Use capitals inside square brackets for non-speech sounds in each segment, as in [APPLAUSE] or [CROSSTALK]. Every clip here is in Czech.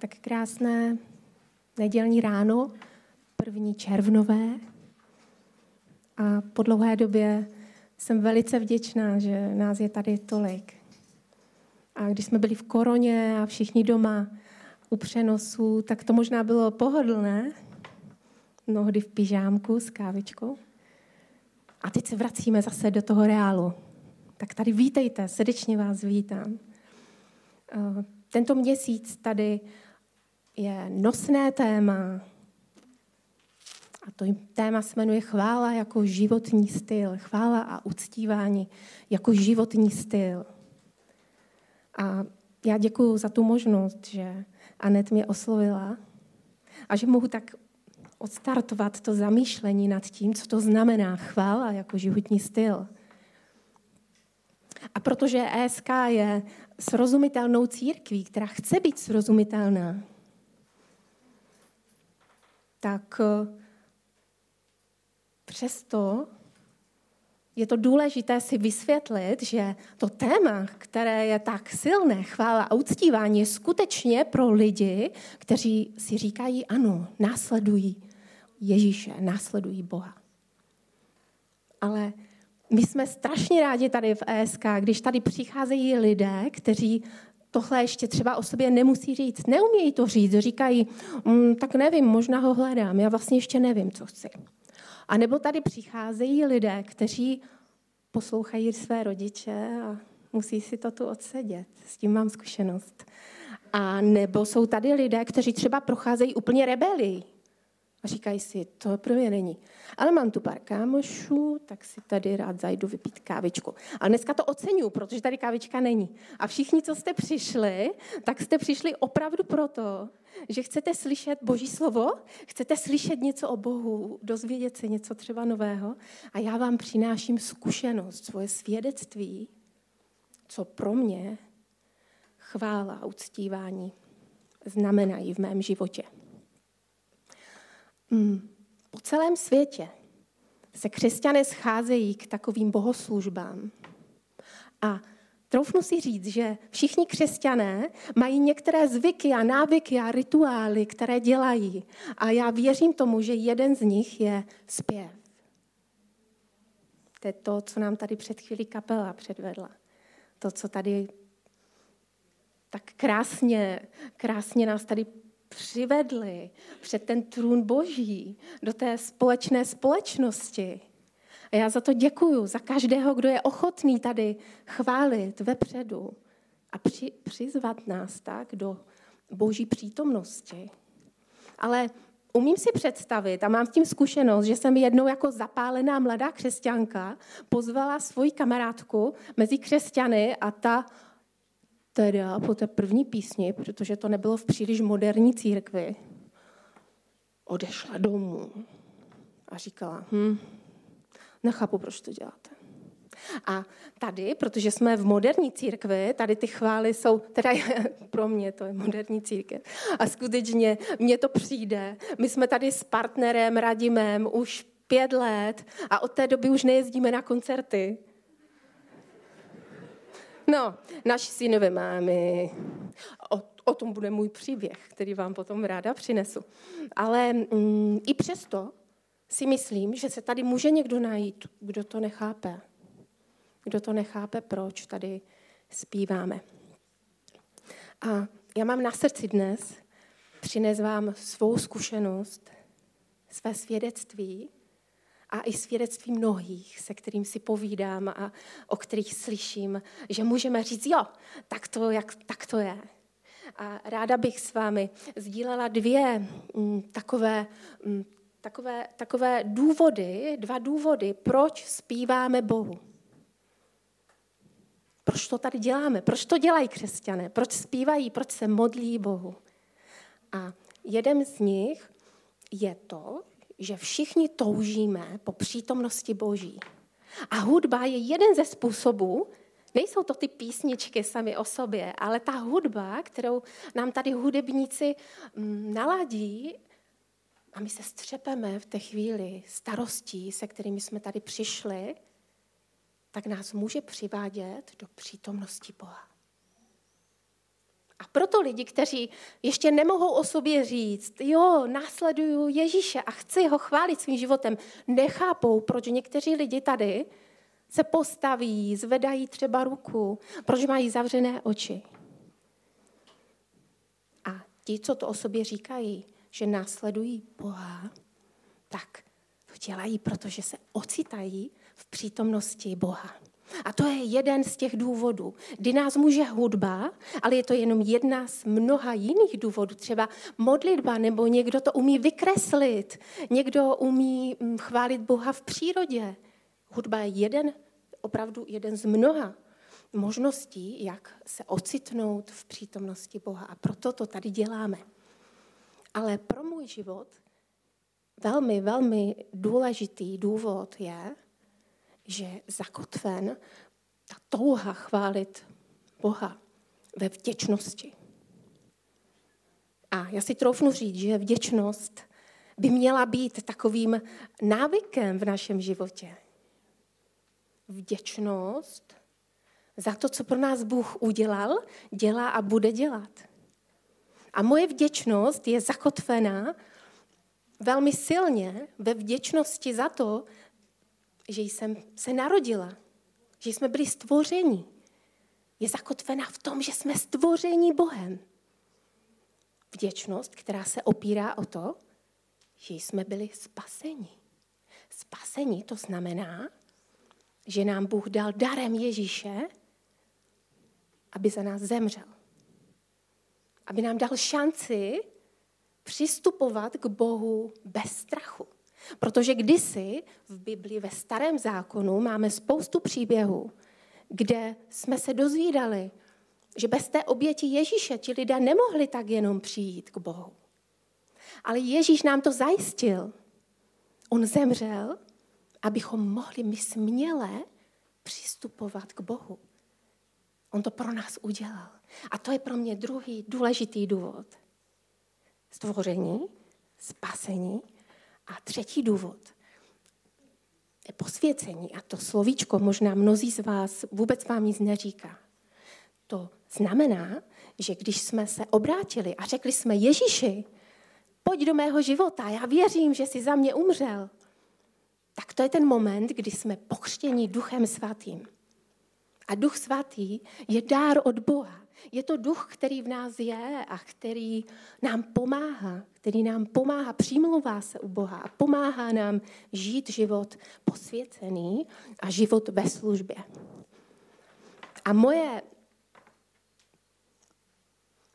Tak krásné nedělní ráno, první červnové. A po dlouhé době jsem velice vděčná, že nás je tady tolik. A když jsme byli v koroně a všichni doma u přenosu, tak to možná bylo pohodlné, mnohdy v pyžámku s kávičkou. A teď se vracíme zase do toho reálu. Tak tady vítejte, srdečně vás vítám. Eh, tento měsíc tady je nosné téma. A to téma se jmenuje chvála jako životní styl. Chvála a uctívání jako životní styl. A já děkuji za tu možnost, že Anet mě oslovila a že mohu tak odstartovat to zamýšlení nad tím, co to znamená chvála jako životní styl. A protože ESK je srozumitelnou církví, která chce být srozumitelná, tak eh, přesto je to důležité si vysvětlit, že to téma, které je tak silné, chvála a uctívání, je skutečně pro lidi, kteří si říkají, ano, následují Ježíše, následují Boha. Ale my jsme strašně rádi tady v ESK, když tady přicházejí lidé, kteří tohle ještě třeba o sobě nemusí říct. Neumějí to říct, říkají, mm, tak nevím, možná ho hledám, já vlastně ještě nevím, co chci. A nebo tady přicházejí lidé, kteří poslouchají své rodiče a musí si to tu odsedět. S tím mám zkušenost. A nebo jsou tady lidé, kteří třeba procházejí úplně rebelii. A říkají si, to pro mě není. Ale mám tu pár kámošů, tak si tady rád zajdu vypít kávičku. A dneska to oceňuju, protože tady kávička není. A všichni, co jste přišli, tak jste přišli opravdu proto, že chcete slyšet Boží slovo, chcete slyšet něco o Bohu, dozvědět se něco třeba nového. A já vám přináším zkušenost, svoje svědectví, co pro mě chvála a uctívání znamenají v mém životě. Hmm. Po celém světě se křesťané scházejí k takovým bohoslužbám. A troufnu si říct, že všichni křesťané mají některé zvyky a návyky a rituály, které dělají. A já věřím tomu, že jeden z nich je zpěv. To je to, co nám tady před chvílí kapela předvedla. To, co tady tak krásně, krásně nás tady přivedli před ten trůn Boží, do té společné společnosti. A já za to děkuju, za každého, kdo je ochotný tady chválit vepředu a při, přizvat nás tak do boží přítomnosti. Ale umím si představit a mám tím zkušenost, že jsem jednou jako zapálená mladá křesťanka pozvala svoji kamarádku mezi křesťany a ta teda po té první písni, protože to nebylo v příliš moderní církvi, odešla domů a říkala, hm, nechápu, proč to děláte. A tady, protože jsme v moderní církvi, tady ty chvály jsou, teda [LAUGHS] pro mě to je moderní církev. A skutečně mně to přijde. My jsme tady s partnerem Radimem už pět let a od té doby už nejezdíme na koncerty. No, naši synové máme, o, o tom bude můj příběh, který vám potom ráda přinesu. Ale mm, i přesto si myslím, že se tady může někdo najít, kdo to nechápe. Kdo to nechápe, proč tady zpíváme. A já mám na srdci dnes přines vám svou zkušenost, své svědectví, a i svědectví mnohých, se kterým si povídám a o kterých slyším, že můžeme říct, jo, tak to, jak, tak to je. A ráda bych s vámi sdílela dvě m, mm, takové, m, mm, takové, takové důvody, dva důvody, proč zpíváme Bohu. Proč to tady děláme? Proč to dělají křesťané? Proč zpívají? Proč se modlí Bohu? A jeden z nich je to, že všichni toužíme po přítomnosti Boží. A hudba je jeden ze způsobů, nejsou to ty písničky sami o sobě, ale ta hudba, kterou nám tady hudebníci mm, naladí, a my se střepeme v té chvíli starostí, se kterými jsme tady přišli, tak nás může přivádět do přítomnosti Boha. A proto lidi, kteří ještě nemohou o sobě říct, jo, následuju Ježíše a chci ho chválit svým životem, nechápou, proč někteří lidi tady se postaví, zvedají třeba ruku, proč mají zavřené oči. A ti, co to o sobě říkají, že následují Boha, tak to dělají, protože se ocitají v přítomnosti Boha. A to je jeden z těch důvodů, kdy nás může hudba, ale je to jenom jedna z mnoha jiných důvodů, třeba modlitba, nebo někdo to umí vykreslit, někdo umí mm, chválit Boha v přírodě. Hudba je jeden, opravdu jeden z mnoha možností, jak se ocitnout v přítomnosti Boha. A proto to tady děláme. Ale pro můj život velmi, velmi důležitý důvod je, že zakotven ta touha chválit Boha ve vděčnosti. A já si troufnu říct, že vděčnost by měla být takovým návykem v našem životě. Vděčnost za to, co pro nás Bůh udělal, dělá a bude dělat. A moje vděčnost je zakotvená velmi silně ve vděčnosti za to, že jsem se narodila, že jsme byli stvoření. Je zakotvená v tom, že jsme stvoření Bohem. Vděčnost, která se opírá o to, že jsme byli spaseni. Spasení to znamená, že nám Bůh dal darem Ježíše, aby za nás zemřel. Aby nám dal šanci přistupovat k Bohu bez strachu. Protože kdysi v Biblii ve starém zákonu máme spoustu příběhů, kde jsme se dozvídali, že bez té oběti Ježíše ti lidé nemohli tak jenom přijít k Bohu. Ale Ježíš nám to zajistil. On zemřel, abychom mohli my směle přistupovat k Bohu. On to pro nás udělal. A to je pro mě druhý důležitý důvod. Stvoření, spasení a třetí důvod je posvěcení. A to slovíčko možná mnozí z vás vůbec vám nic neříká. To znamená, že když jsme se obrátili a řekli jsme Ježíši, pojď do mého života, já věřím, že jsi za mě umřel, tak to je ten moment, kdy jsme pokřtěni duchem svatým. A duch svatý je dár od Boha. Je to duch, který v nás je a který nám pomáhá, který nám pomáhá, přimlouvá se u Boha a pomáhá nám žít život posvěcený a život ve službě. A moje,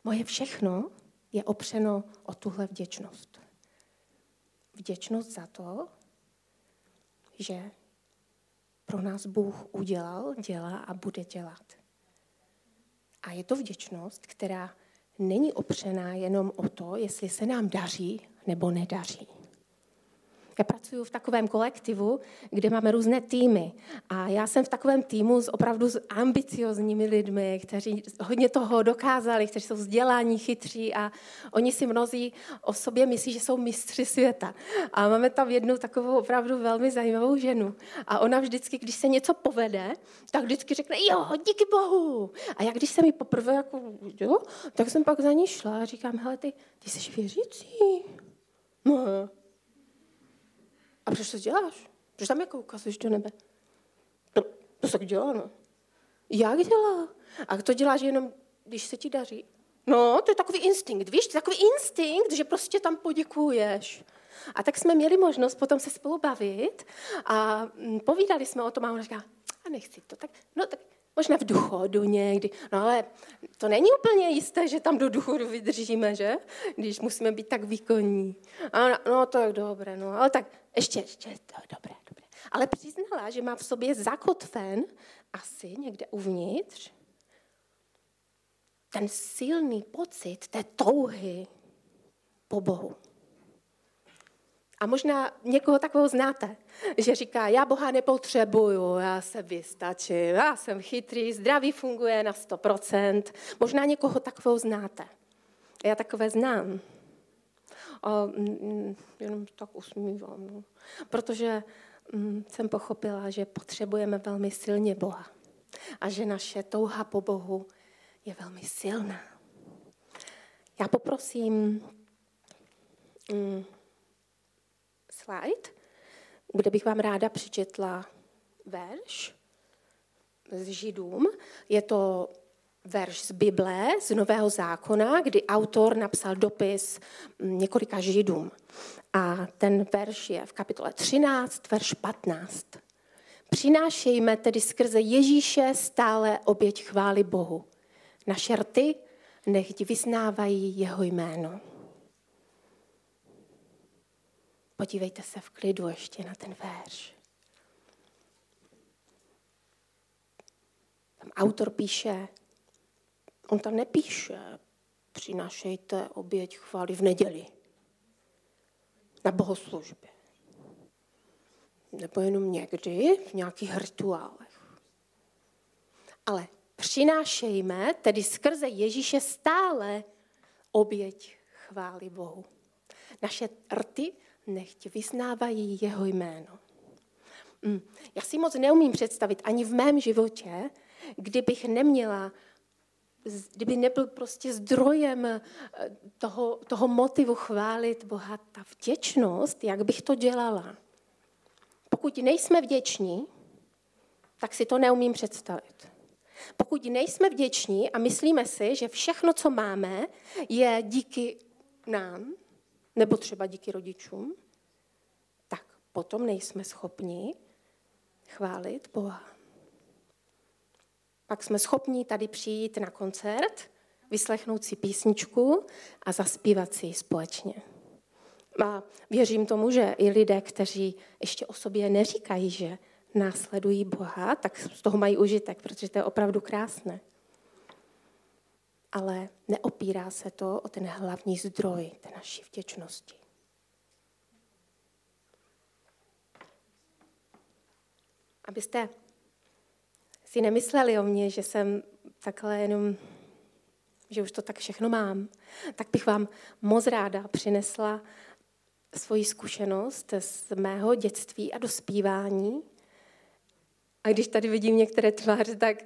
moje všechno je opřeno o tuhle vděčnost. Vděčnost za to, že pro nás Bůh udělal, dělá a bude dělat. A je to vděčnost, která není opřená jenom o to, jestli se nám daří nebo nedaří. Já pracuji v takovém kolektivu, kde máme různé týmy. A já jsem v takovém týmu s opravdu s ambiciozními lidmi, kteří hodně toho dokázali, kteří jsou vzdělání, chytří a oni si mnozí o sobě myslí, že jsou mistři světa. A máme tam jednu takovou opravdu velmi zajímavou ženu. A ona vždycky, když se něco povede, tak vždycky řekne, jo, díky Bohu. A já když jsem ji poprvé jako, jo, tak jsem pak za ní šla a říkám, hele, ty, ty jsi věřící. No, a proč to děláš? Proč tam jako ukazuješ do nebe? No, to se tak dělá, no. Jak dělá? A to děláš jenom, když se ti daří? No, to je takový instinkt, víš, takový instinkt, že prostě tam poděkuješ. A tak jsme měli možnost potom se spolu bavit a mm, povídali jsme o tom a ona říká, a nechci to, tak, no tak možná v duchodu někdy, no ale to není úplně jisté, že tam do duchodu vydržíme, že? Když musíme být tak výkonní. A no, no to je dobré, no, ale tak ještě, ještě, to je dobré, dobré. Ale přiznala, že má v sobě zakotven asi někde uvnitř ten silný pocit té touhy po Bohu. A možná někoho takového znáte, že říká, já Boha nepotřebuju, já se vystačím, já jsem chytrý, zdraví funguje na 100%. Možná někoho takového znáte. Já takové znám. A mm, mm, jenom tak usmívám. No. Protože mm, jsem pochopila, že potřebujeme velmi silně Boha. A že naše touha po Bohu je velmi silná. Já poprosím slide, kde bych vám ráda přečetla verš z Židům. Je to verš z Bible, z Nového zákona, kdy autor napsal dopis několika Židům. A ten verš je v kapitole 13, verš 15. Přinášejme tedy skrze Ježíše stále oběť chvály Bohu. Naše rty nechť vyznávají jeho jméno. Podívejte se v klidu ještě na ten verš. Tam autor píše, on tam nepíše, přinášejte oběť chvály v neděli na bohoslužbě. Nebo jenom někdy v nějakých rituálech. Ale přinášejme tedy skrze Ježíše stále oběť chvály Bohu. Naše rty nechť vyznávají jeho jméno. Mm, já si moc neumím představit ani v mém životě, kdybych neměla, kdyby nebyl prostě zdrojem eh, toho, toho motivu chválit Boha, ta vděčnost, jak bych to dělala. Pokud nejsme vděční, tak si to neumím představit. Pokud nejsme vděční a myslíme si, že všechno, co máme, je díky nám, nebo třeba díky rodičům, tak potom nejsme schopni chválit Boha. Pak jsme schopni tady přijít na koncert, vyslechnout si písničku a zaspívat si ji společně. A věřím tomu, že i lidé, kteří ještě o sobě neříkají, že následují Boha, tak z toho mají užitek, protože to je opravdu krásné. Ale neopírá se to o ten hlavní zdroj té naší vděčnosti. Abyste si nemysleli o mně, že jsem takhle jenom, že už to tak všechno mám, tak bych vám moc ráda přinesla svoji zkušenost z mého dětství a dospívání, a když tady vidím některé tváře, tak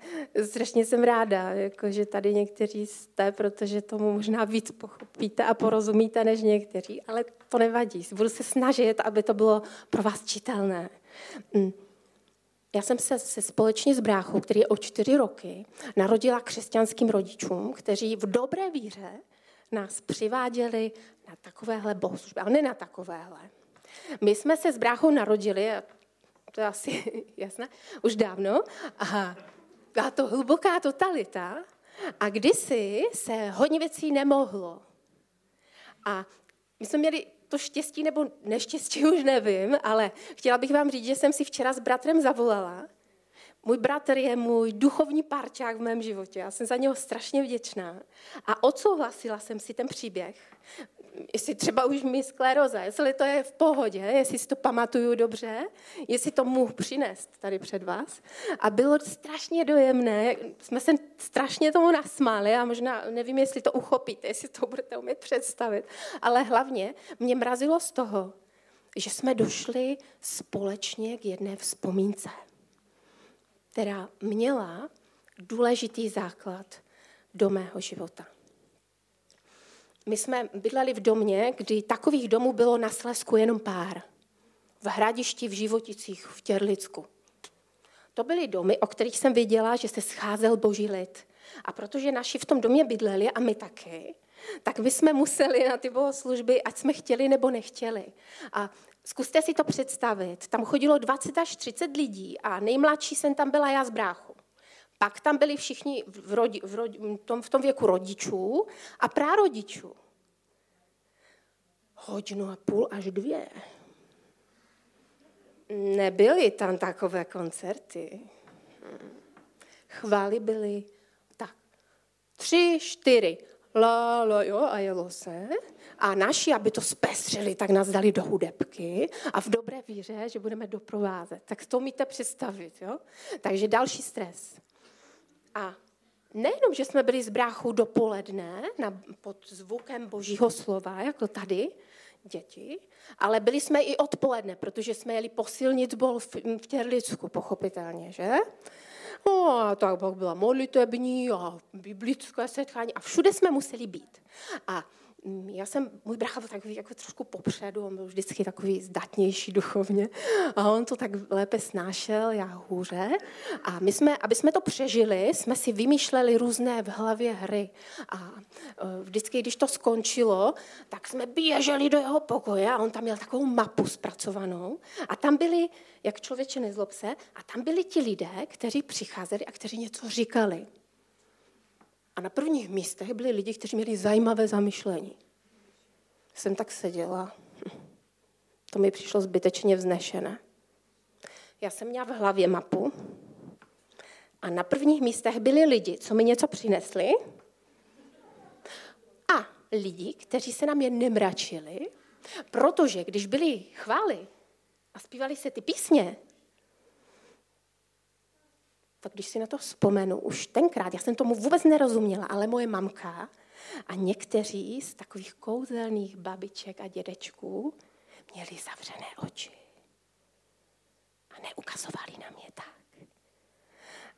strašně jsem ráda, jako, že tady někteří jste, protože tomu možná víc pochopíte a porozumíte než někteří, ale to nevadí. Budu se snažit, aby to bylo pro vás čitelné. Mm. Já jsem se, se společně s bráchou, který je o čtyři roky, narodila křesťanským rodičům, kteří v dobré víře nás přiváděli na takovéhle bohoslužby, ale ne na takovéhle. My jsme se s bráchou narodili, to je asi [LAUGHS] jasné, už dávno. A byla to hluboká totalita a kdysi se hodně věcí nemohlo. A my jsme měli to štěstí nebo neštěstí, [LAUGHS] už nevím, ale chtěla bych vám říct, že jsem si včera s bratrem zavolala. Můj bratr je můj duchovní parťák v mém životě. Já jsem za něho strašně vděčná. A odsouhlasila jsem si ten příběh jestli třeba už mi skleroza, jestli to je v pohodě, jestli si to pamatuju dobře, jestli to mohu přinést tady před vás. A bylo strašně dojemné, jsme se strašně tomu nasmáli a možná nevím, jestli to uchopíte, jestli to budete umět představit, ale hlavně mě mrazilo z toho, že jsme došli společně k jedné vzpomínce, která měla důležitý základ do mého života. My jsme bydleli v domě, kdy takových domů bylo na Slesku jenom pár. V Hradišti, v Životicích, v Těrlicku. To byly domy, o kterých jsem věděla, že se scházel boží lid. A protože naši v tom domě bydleli a my taky, tak my jsme museli na ty bohoslužby, ať jsme chtěli nebo nechtěli. A zkuste si to představit. Tam chodilo 20 až 30 lidí a nejmladší jsem tam byla já z bráchu. Pak tam byli všichni v, rodi, v, rodi, v, tom, v tom věku rodičů a prarodičů. Hodinu a půl až dvě. Nebyly tam takové koncerty. Chvály byly tak. Tři, čtyři. La, la, jo, a jelo se. A naši, aby to zpestřili, tak nás dali do hudebky a v dobré víře, že budeme doprovázet. Tak to umíte představit, jo? Takže další stres. A nejenom, že jsme byli s bráchou dopoledne na, pod zvukem božího slova, jako tady, děti, ale byli jsme i odpoledne, protože jsme jeli posilnit bol v, v Těrlicku, pochopitelně, že? No a tak byla modlitební a biblické setkání a všude jsme museli být. A já jsem, můj brácha byl takový jako trošku popředu, on byl vždycky takový zdatnější duchovně a on to tak lépe snášel, já hůře. A my jsme, aby jsme to přežili, jsme si vymýšleli různé v hlavě hry. A e, vždycky, když to skončilo, tak jsme běželi do jeho pokoje a on tam měl takovou mapu zpracovanou a tam byli, jak člověče nezlob se, a tam byli ti lidé, kteří přicházeli a kteří něco říkali. A na prvních místech byli lidi, kteří měli zajímavé zamyšlení. Jsem tak seděla. To mi přišlo zbytečně vznešené. Já jsem měla v hlavě mapu a na prvních místech byli lidi, co mi něco přinesli a lidi, kteří se na mě nemračili, protože když byli chvály a zpívali se ty písně, tak když si na to vzpomenu, už tenkrát, já jsem tomu vůbec nerozuměla, ale moje mamka a někteří z takových kouzelných babiček a dědečků měli zavřené oči. A neukazovali na mě tak.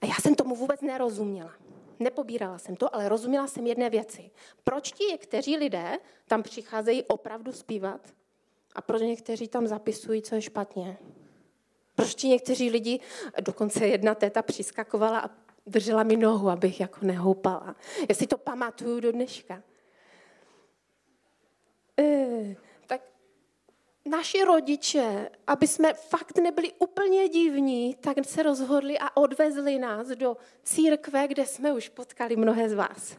A já jsem tomu vůbec nerozuměla. Nepobírala jsem to, ale rozuměla jsem jedné věci. Proč ti někteří lidé tam přicházejí opravdu zpívat a proč někteří tam zapisují, co je špatně? Proč někteří lidi, dokonce jedna téta přiskakovala a držela mi nohu, abych jako nehoupala. Já si to pamatuju do dneška. E, tak naši rodiče, aby jsme fakt nebyli úplně divní, tak se rozhodli a odvezli nás do církve, kde jsme už potkali mnohé z vás.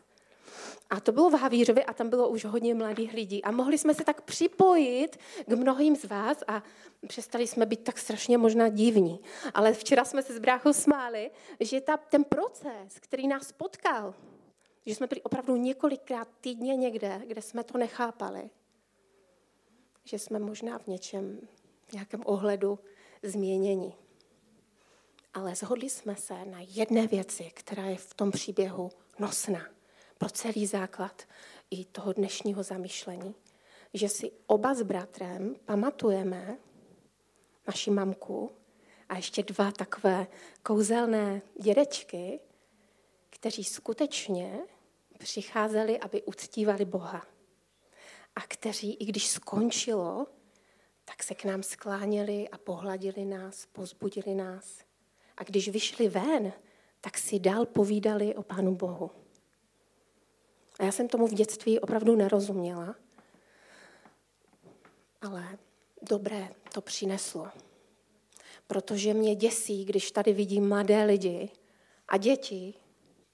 A to bylo v Havířově a tam bylo už hodně mladých lidí. A mohli jsme se tak připojit k mnohým z vás a přestali jsme být tak strašně možná divní. Ale včera jsme se s bráchou smáli, že ta, ten proces, který nás potkal, že jsme byli opravdu několikrát týdně někde, kde jsme to nechápali. Že jsme možná v něčem, v nějakém ohledu změnění. Ale zhodli jsme se na jedné věci, která je v tom příběhu nosná pro celý základ i toho dnešního zamýšlení, že si oba s bratrem pamatujeme naši mamku a ještě dva takové kouzelné dědečky, kteří skutečně přicházeli, aby uctívali Boha. A kteří, i když skončilo, tak se k nám skláněli a pohladili nás, pozbudili nás. A když vyšli ven, tak si dál povídali o Pánu Bohu. A já jsem tomu v dětství opravdu nerozuměla, ale dobré to přineslo. Protože mě děsí, když tady vidím mladé lidi a děti,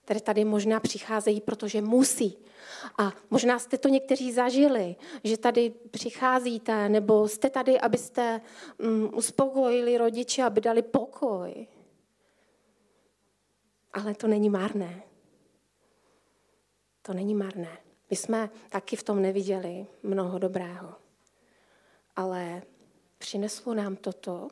které tady možná přicházejí, protože musí. A možná jste to někteří zažili, že tady přicházíte, nebo jste tady, abyste um, uspokojili rodiče, aby dali pokoj. Ale to není marné. To není marné. My jsme taky v tom neviděli mnoho dobrého. Ale přineslo nám toto,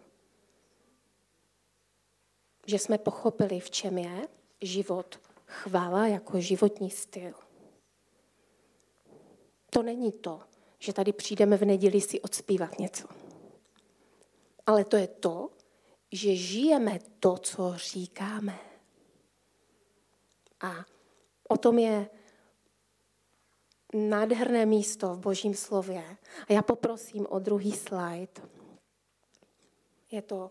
že jsme pochopili, v čem je život chvála jako životní styl. To není to, že tady přijdeme v neděli si odspívat něco. Ale to je to, že žijeme to, co říkáme. A o tom je nádherné místo v Božím slově. A já poprosím o druhý slide. Je to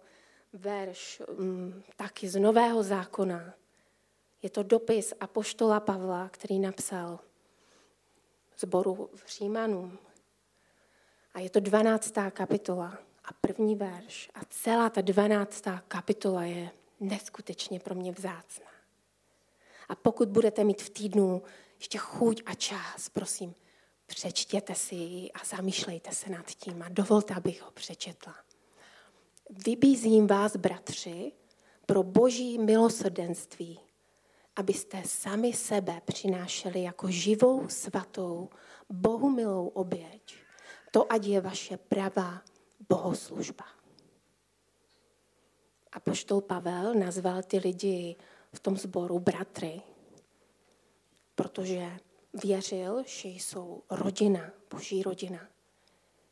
verš um, taky z Nového zákona. Je to dopis Apoštola Pavla, který napsal zboru v Římanům. A je to 12. kapitola a první verš. A celá ta 12. kapitola je neskutečně pro mě vzácná. A pokud budete mít v týdnu ještě chuť a čas, prosím, přečtěte si ji a zamýšlejte se nad tím a dovolte, abych ho přečetla. Vybízím vás, bratři, pro boží milosrdenství, abyste sami sebe přinášeli jako živou, svatou, Bohu milou oběť. To ať je vaše pravá bohoslužba. A poštol Pavel nazval ty lidi v tom sboru bratry, protože věřil, že jsou rodina, boží rodina.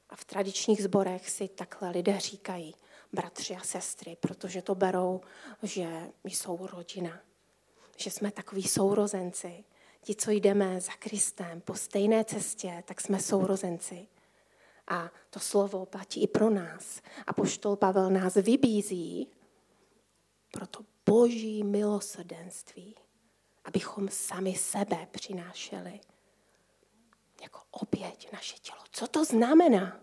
A v tradičních zborech si takhle lidé říkají, bratři a sestry, protože to berou, že jsou rodina, že jsme takový sourozenci. Ti, co jdeme za Kristem po stejné cestě, tak jsme sourozenci. A to slovo platí i pro nás. A poštol Pavel nás vybízí pro to boží milosrdenství, abychom sami sebe přinášeli jako oběť naše tělo. Co to znamená?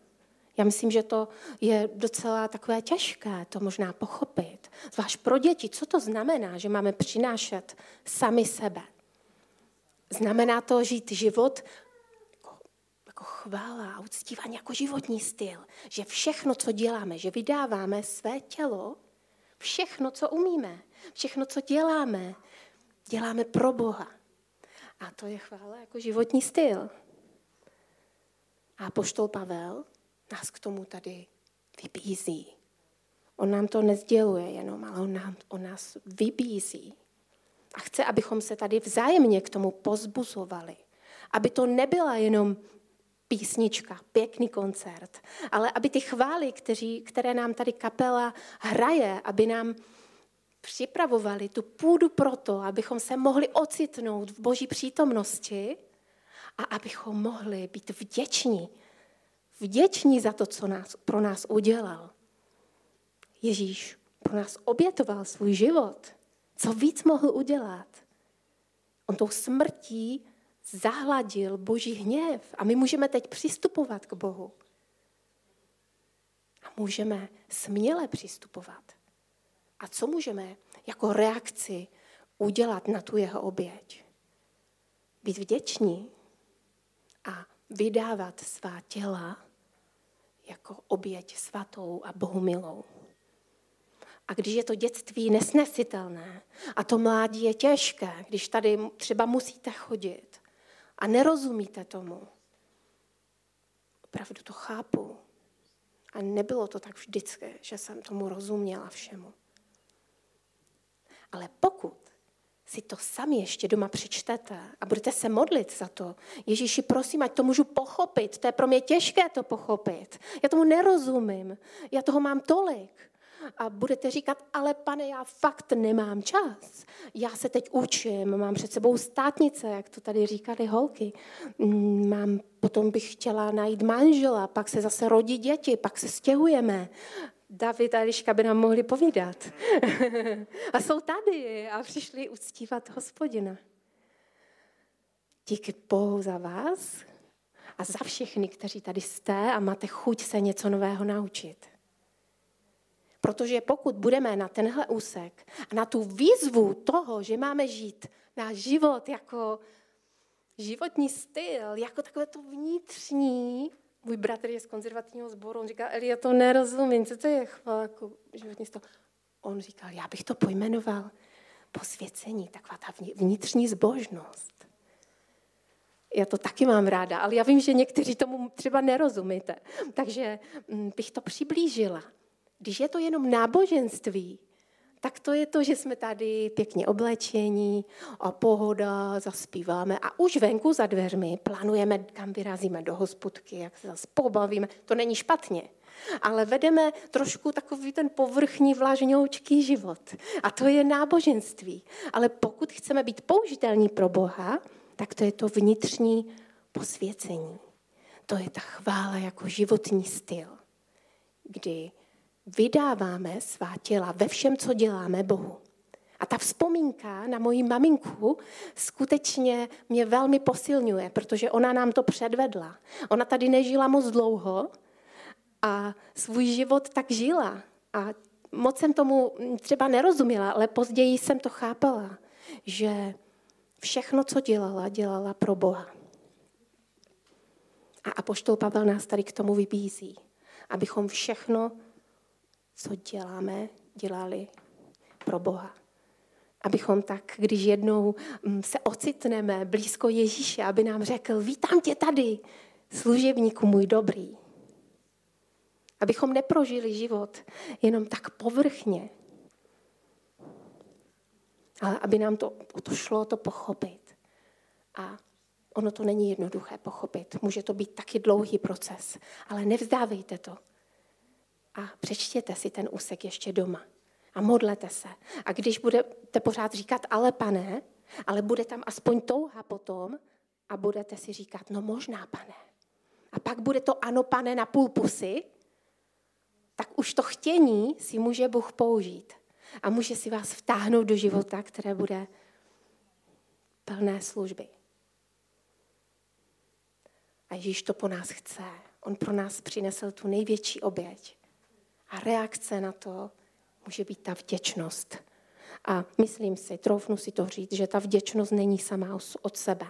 Já myslím, že to je docela takové těžké to možná pochopit. Zvlášť pro děti, co to znamená, že máme přinášet sami sebe. Znamená to žít život jako, jako chvála a uctívání, jako životní styl. Že všechno, co děláme, že vydáváme své tělo, všechno, co umíme, všechno, co děláme, děláme pro Boha. A to je chvála jako životní styl. A poštol Pavel nás k tomu tady vybízí. On nám to nezděluje jenom, ale on, nám, on nás vybízí. A chce, abychom se tady vzájemně k tomu pozbuzovali. Aby to nebyla jenom písnička, pěkný koncert, ale aby ty chvály, kteří, které nám tady kapela hraje, aby nám připravovali tu půdu pro to, abychom se mohli ocitnout v boží přítomnosti a abychom mohli být vděční. Vděční za to, co nás, pro nás udělal. Ježíš pro nás obětoval svůj život. Co víc mohl udělat? On tou smrtí zahladil boží hněv a my můžeme teď přistupovat k Bohu. A můžeme směle přistupovat. A co můžeme jako reakci udělat na tu jeho oběť? Být vděční a vydávat svá těla jako oběť svatou a bohumilou. A když je to dětství nesnesitelné a to mládí je těžké, když tady třeba musíte chodit a nerozumíte tomu, opravdu to chápu. A nebylo to tak vždycky, že jsem tomu rozuměla všemu. Ale pokud si to sami ještě doma přečtete a budete se modlit za to. Ježíši, prosím, ať to můžu pochopit. To je pro mě těžké to pochopit. Já tomu nerozumím. Já toho mám tolik. A budete říkat, ale pane, já fakt nemám čas. Já se teď učím, mám před sebou státnice, jak to tady říkali holky. Mm, mám, potom bych chtěla najít manžela, pak se zase rodí děti, pak se stěhujeme. David a Eliška by nám mohli povídat. [LAUGHS] a jsou tady a přišli uctívat hospodina. Díky Bohu za vás a za všechny, kteří tady jste a máte chuť se něco nového naučit. Protože pokud budeme na tenhle úsek a na tu výzvu toho, že máme žít náš život jako životní styl, jako takové to vnitřní, můj bratr je z konzervativního sboru, on říká, Eli, já to nerozumím, co to je chvala jako životní styl. On říkal, já bych to pojmenoval posvěcení, taková ta vnitřní zbožnost. Já to taky mám ráda, ale já vím, že někteří tomu třeba nerozumíte. Takže mm, bych to přiblížila. Když je to jenom náboženství, tak to je to, že jsme tady pěkně oblečení a pohoda, zaspíváme a už venku za dveřmi plánujeme, kam vyrazíme do hospodky, jak se zase pobavíme. To není špatně, ale vedeme trošku takový ten povrchní vlažňoučký život. A to je náboženství. Ale pokud chceme být použitelní pro Boha, tak to je to vnitřní posvěcení. To je ta chvála jako životní styl, kdy vydáváme svá těla ve všem, co děláme Bohu. A ta vzpomínka na moji maminku skutečně mě velmi posilňuje, protože ona nám to předvedla. Ona tady nežila moc dlouho a svůj život tak žila. A moc jsem tomu třeba nerozuměla, ale později jsem to chápala, že všechno, co dělala, dělala pro Boha. A apoštol Pavel nás tady k tomu vybízí, abychom všechno co děláme, dělali pro Boha. Abychom tak, když jednou mm, se ocitneme blízko Ježíše, aby nám řekl, vítám tě tady, služebníku můj dobrý. Abychom neprožili život jenom tak povrchně, ale aby nám to, to šlo to pochopit. A ono to není jednoduché pochopit. Může to být taky dlouhý proces, ale nevzdávejte to a přečtěte si ten úsek ještě doma a modlete se. A když budete pořád říkat ale pane, ale bude tam aspoň touha potom a budete si říkat, no možná pane. A pak bude to ano pane na půl pusy, tak už to chtění si může Bůh použít. A může si vás vtáhnout do života, které bude plné služby. A Ježíš to po nás chce. On pro nás přinesl tu největší oběť. A reakce na to může být ta vděčnost. A myslím si, troufnu si to říct, že ta vděčnost není sama od sebe.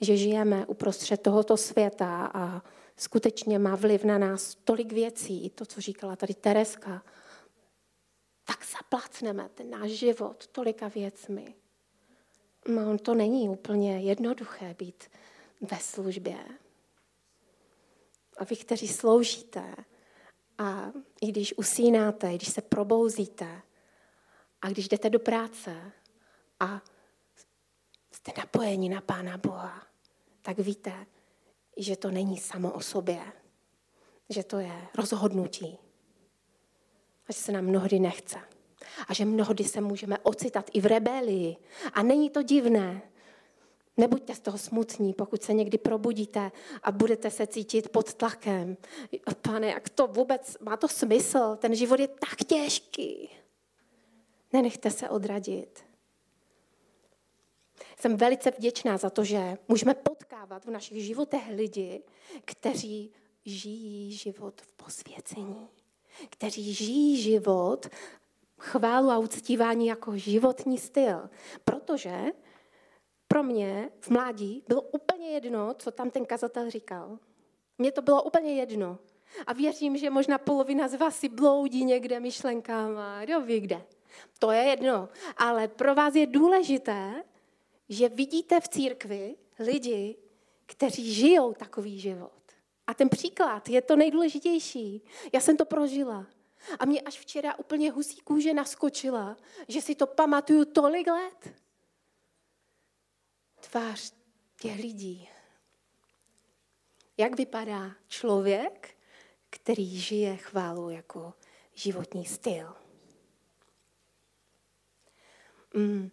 Že žijeme uprostřed tohoto světa a skutečně má vliv na nás tolik věcí, to, co říkala tady Tereska, tak zaplatneme ten náš život tolika věcmi. No, to není úplně jednoduché být ve službě. A vy, kteří sloužíte, a i když usínáte, když se probouzíte, a když jdete do práce a jste napojeni na Pána Boha, tak víte, že to není samo o sobě, že to je rozhodnutí a že se nám mnohdy nechce. A že mnohdy se můžeme ocitat i v rebelii. A není to divné. Nebuďte z toho smutní, pokud se někdy probudíte a budete se cítit pod tlakem. Pane, jak to vůbec, má to smysl? Ten život je tak těžký. Nenechte se odradit. Jsem velice vděčná za to, že můžeme potkávat v našich životech lidi, kteří žijí život v posvěcení, kteří žijí život chválu a uctívání jako životní styl. Protože pro mě v mládí bylo úplně jedno, co tam ten kazatel říkal. Mně to bylo úplně jedno. A věřím, že možná polovina z vás si bloudí někde myšlenkama, kdo ví kde. To je jedno. Ale pro vás je důležité, že vidíte v církvi lidi, kteří žijou takový život. A ten příklad je to nejdůležitější. Já jsem to prožila. A mě až včera úplně husí kůže naskočila, že si to pamatuju tolik let. Tvář těch lidí. Jak vypadá člověk, který žije chválu jako životní styl? Mm.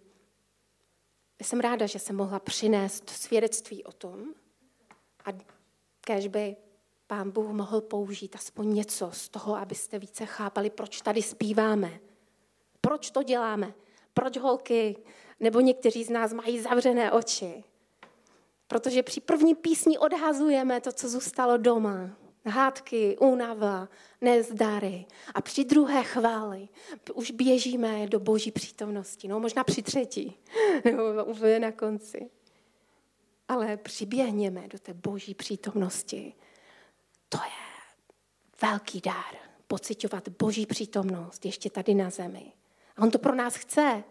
Jsem ráda, že jsem mohla přinést svědectví o tom a kež by pán Bůh mohl použít aspoň něco z toho, abyste více chápali, proč tady zpíváme. Proč to děláme? Proč holky nebo někteří z nás mají zavřené oči? Protože při první písni odhazujeme to, co zůstalo doma hádky, únava, nezdary. A při druhé chváli už běžíme do boží přítomnosti. No možná při třetí, [LAUGHS] nebo úplně na konci. Ale přiběhněme do té boží přítomnosti. To je velký dár. Pocitovat boží přítomnost ještě tady na zemi. A on to pro nás chce.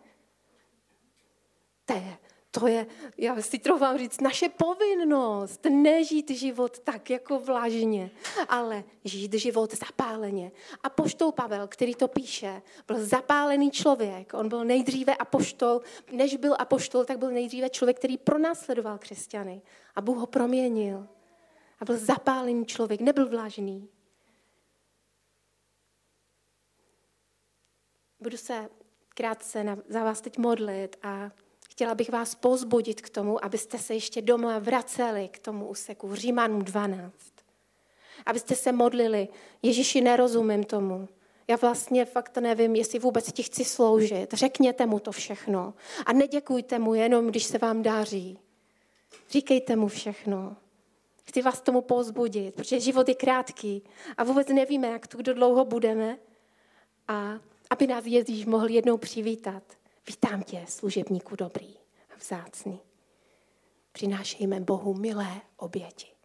To je to je, já si troufám říct, naše povinnost nežít život tak jako vlažně, ale žít život zapáleně. A poštol Pavel, který to píše, byl zapálený člověk. On byl nejdříve apoštol, než byl apoštol, tak byl nejdříve člověk, který pronásledoval křesťany. A Bůh ho proměnil. A byl zapálený člověk, nebyl vlažný. Budu se krátce za vás teď modlit a Chtěla bych vás pozbudit k tomu, abyste se ještě doma vraceli k tomu úseku Římanům 12. Abyste se modlili, Ježíši, nerozumím tomu. Já vlastně fakt nevím, jestli vůbec ti chci sloužit. Řekněte mu to všechno. A neděkujte mu jenom, když se vám daří. Říkejte mu všechno. Chci vás tomu pozbudit, protože život je krátký a vůbec nevíme, jak tu dlouho budeme. A aby nás Ježíš mohl jednou přivítat. Vítám tě, služebníku dobrý a vzácný. Přinášejme Bohu milé oběti.